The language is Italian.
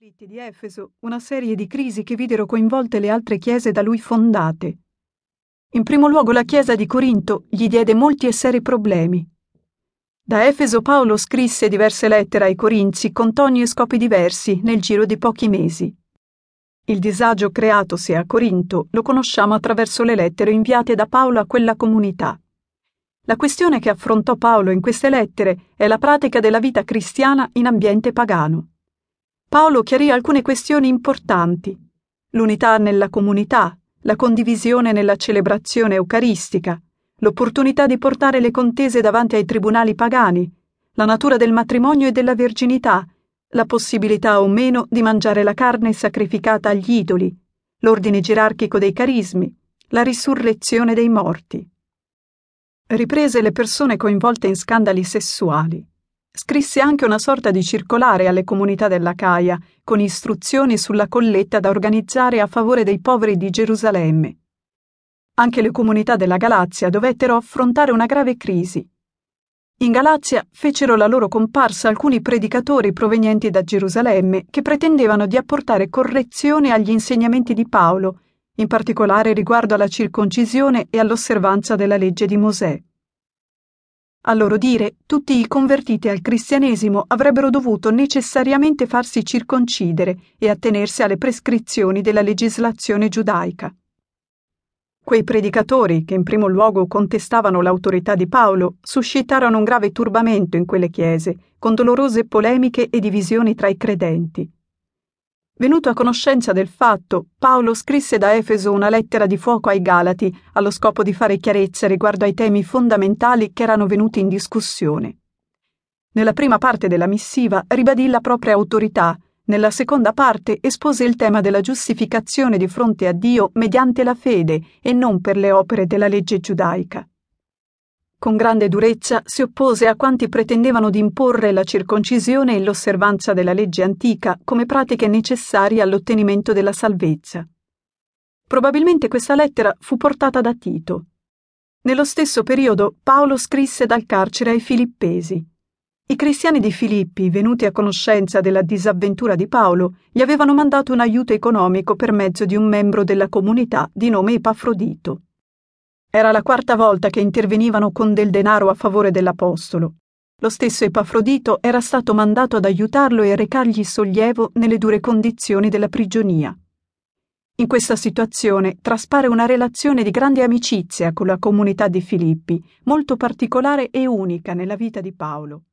conflitti di Efeso una serie di crisi che videro coinvolte le altre chiese da lui fondate. In primo luogo la chiesa di Corinto gli diede molti e seri problemi. Da Efeso Paolo scrisse diverse lettere ai Corinzi con toni e scopi diversi nel giro di pochi mesi. Il disagio creatosi a Corinto lo conosciamo attraverso le lettere inviate da Paolo a quella comunità. La questione che affrontò Paolo in queste lettere è la pratica della vita cristiana in ambiente pagano. Paolo chiarì alcune questioni importanti. L'unità nella comunità, la condivisione nella celebrazione eucaristica, l'opportunità di portare le contese davanti ai tribunali pagani, la natura del matrimonio e della verginità, la possibilità o meno di mangiare la carne sacrificata agli idoli, l'ordine gerarchico dei carismi, la risurrezione dei morti. Riprese le persone coinvolte in scandali sessuali. Scrisse anche una sorta di circolare alle comunità della Caia, con istruzioni sulla colletta da organizzare a favore dei poveri di Gerusalemme. Anche le comunità della Galazia dovettero affrontare una grave crisi. In Galazia fecero la loro comparsa alcuni predicatori provenienti da Gerusalemme che pretendevano di apportare correzione agli insegnamenti di Paolo, in particolare riguardo alla circoncisione e all'osservanza della legge di Mosè. A loro dire, tutti i convertiti al cristianesimo avrebbero dovuto necessariamente farsi circoncidere e attenersi alle prescrizioni della legislazione giudaica. Quei predicatori, che in primo luogo contestavano l'autorità di Paolo, suscitarono un grave turbamento in quelle chiese, con dolorose polemiche e divisioni tra i credenti. Venuto a conoscenza del fatto, Paolo scrisse da Efeso una lettera di fuoco ai Galati allo scopo di fare chiarezza riguardo ai temi fondamentali che erano venuti in discussione. Nella prima parte della missiva ribadì la propria autorità, nella seconda parte espose il tema della giustificazione di fronte a Dio mediante la fede e non per le opere della legge giudaica. Con grande durezza si oppose a quanti pretendevano di imporre la circoncisione e l'osservanza della legge antica come pratiche necessarie all'ottenimento della salvezza. Probabilmente questa lettera fu portata da Tito. Nello stesso periodo Paolo scrisse dal carcere ai Filippesi. I cristiani di Filippi, venuti a conoscenza della disavventura di Paolo, gli avevano mandato un aiuto economico per mezzo di un membro della comunità di nome Epafrodito. Era la quarta volta che intervenivano con del denaro a favore dell'Apostolo. Lo stesso Epafrodito era stato mandato ad aiutarlo e a recargli sollievo nelle dure condizioni della prigionia. In questa situazione traspare una relazione di grande amicizia con la comunità di Filippi, molto particolare e unica nella vita di Paolo.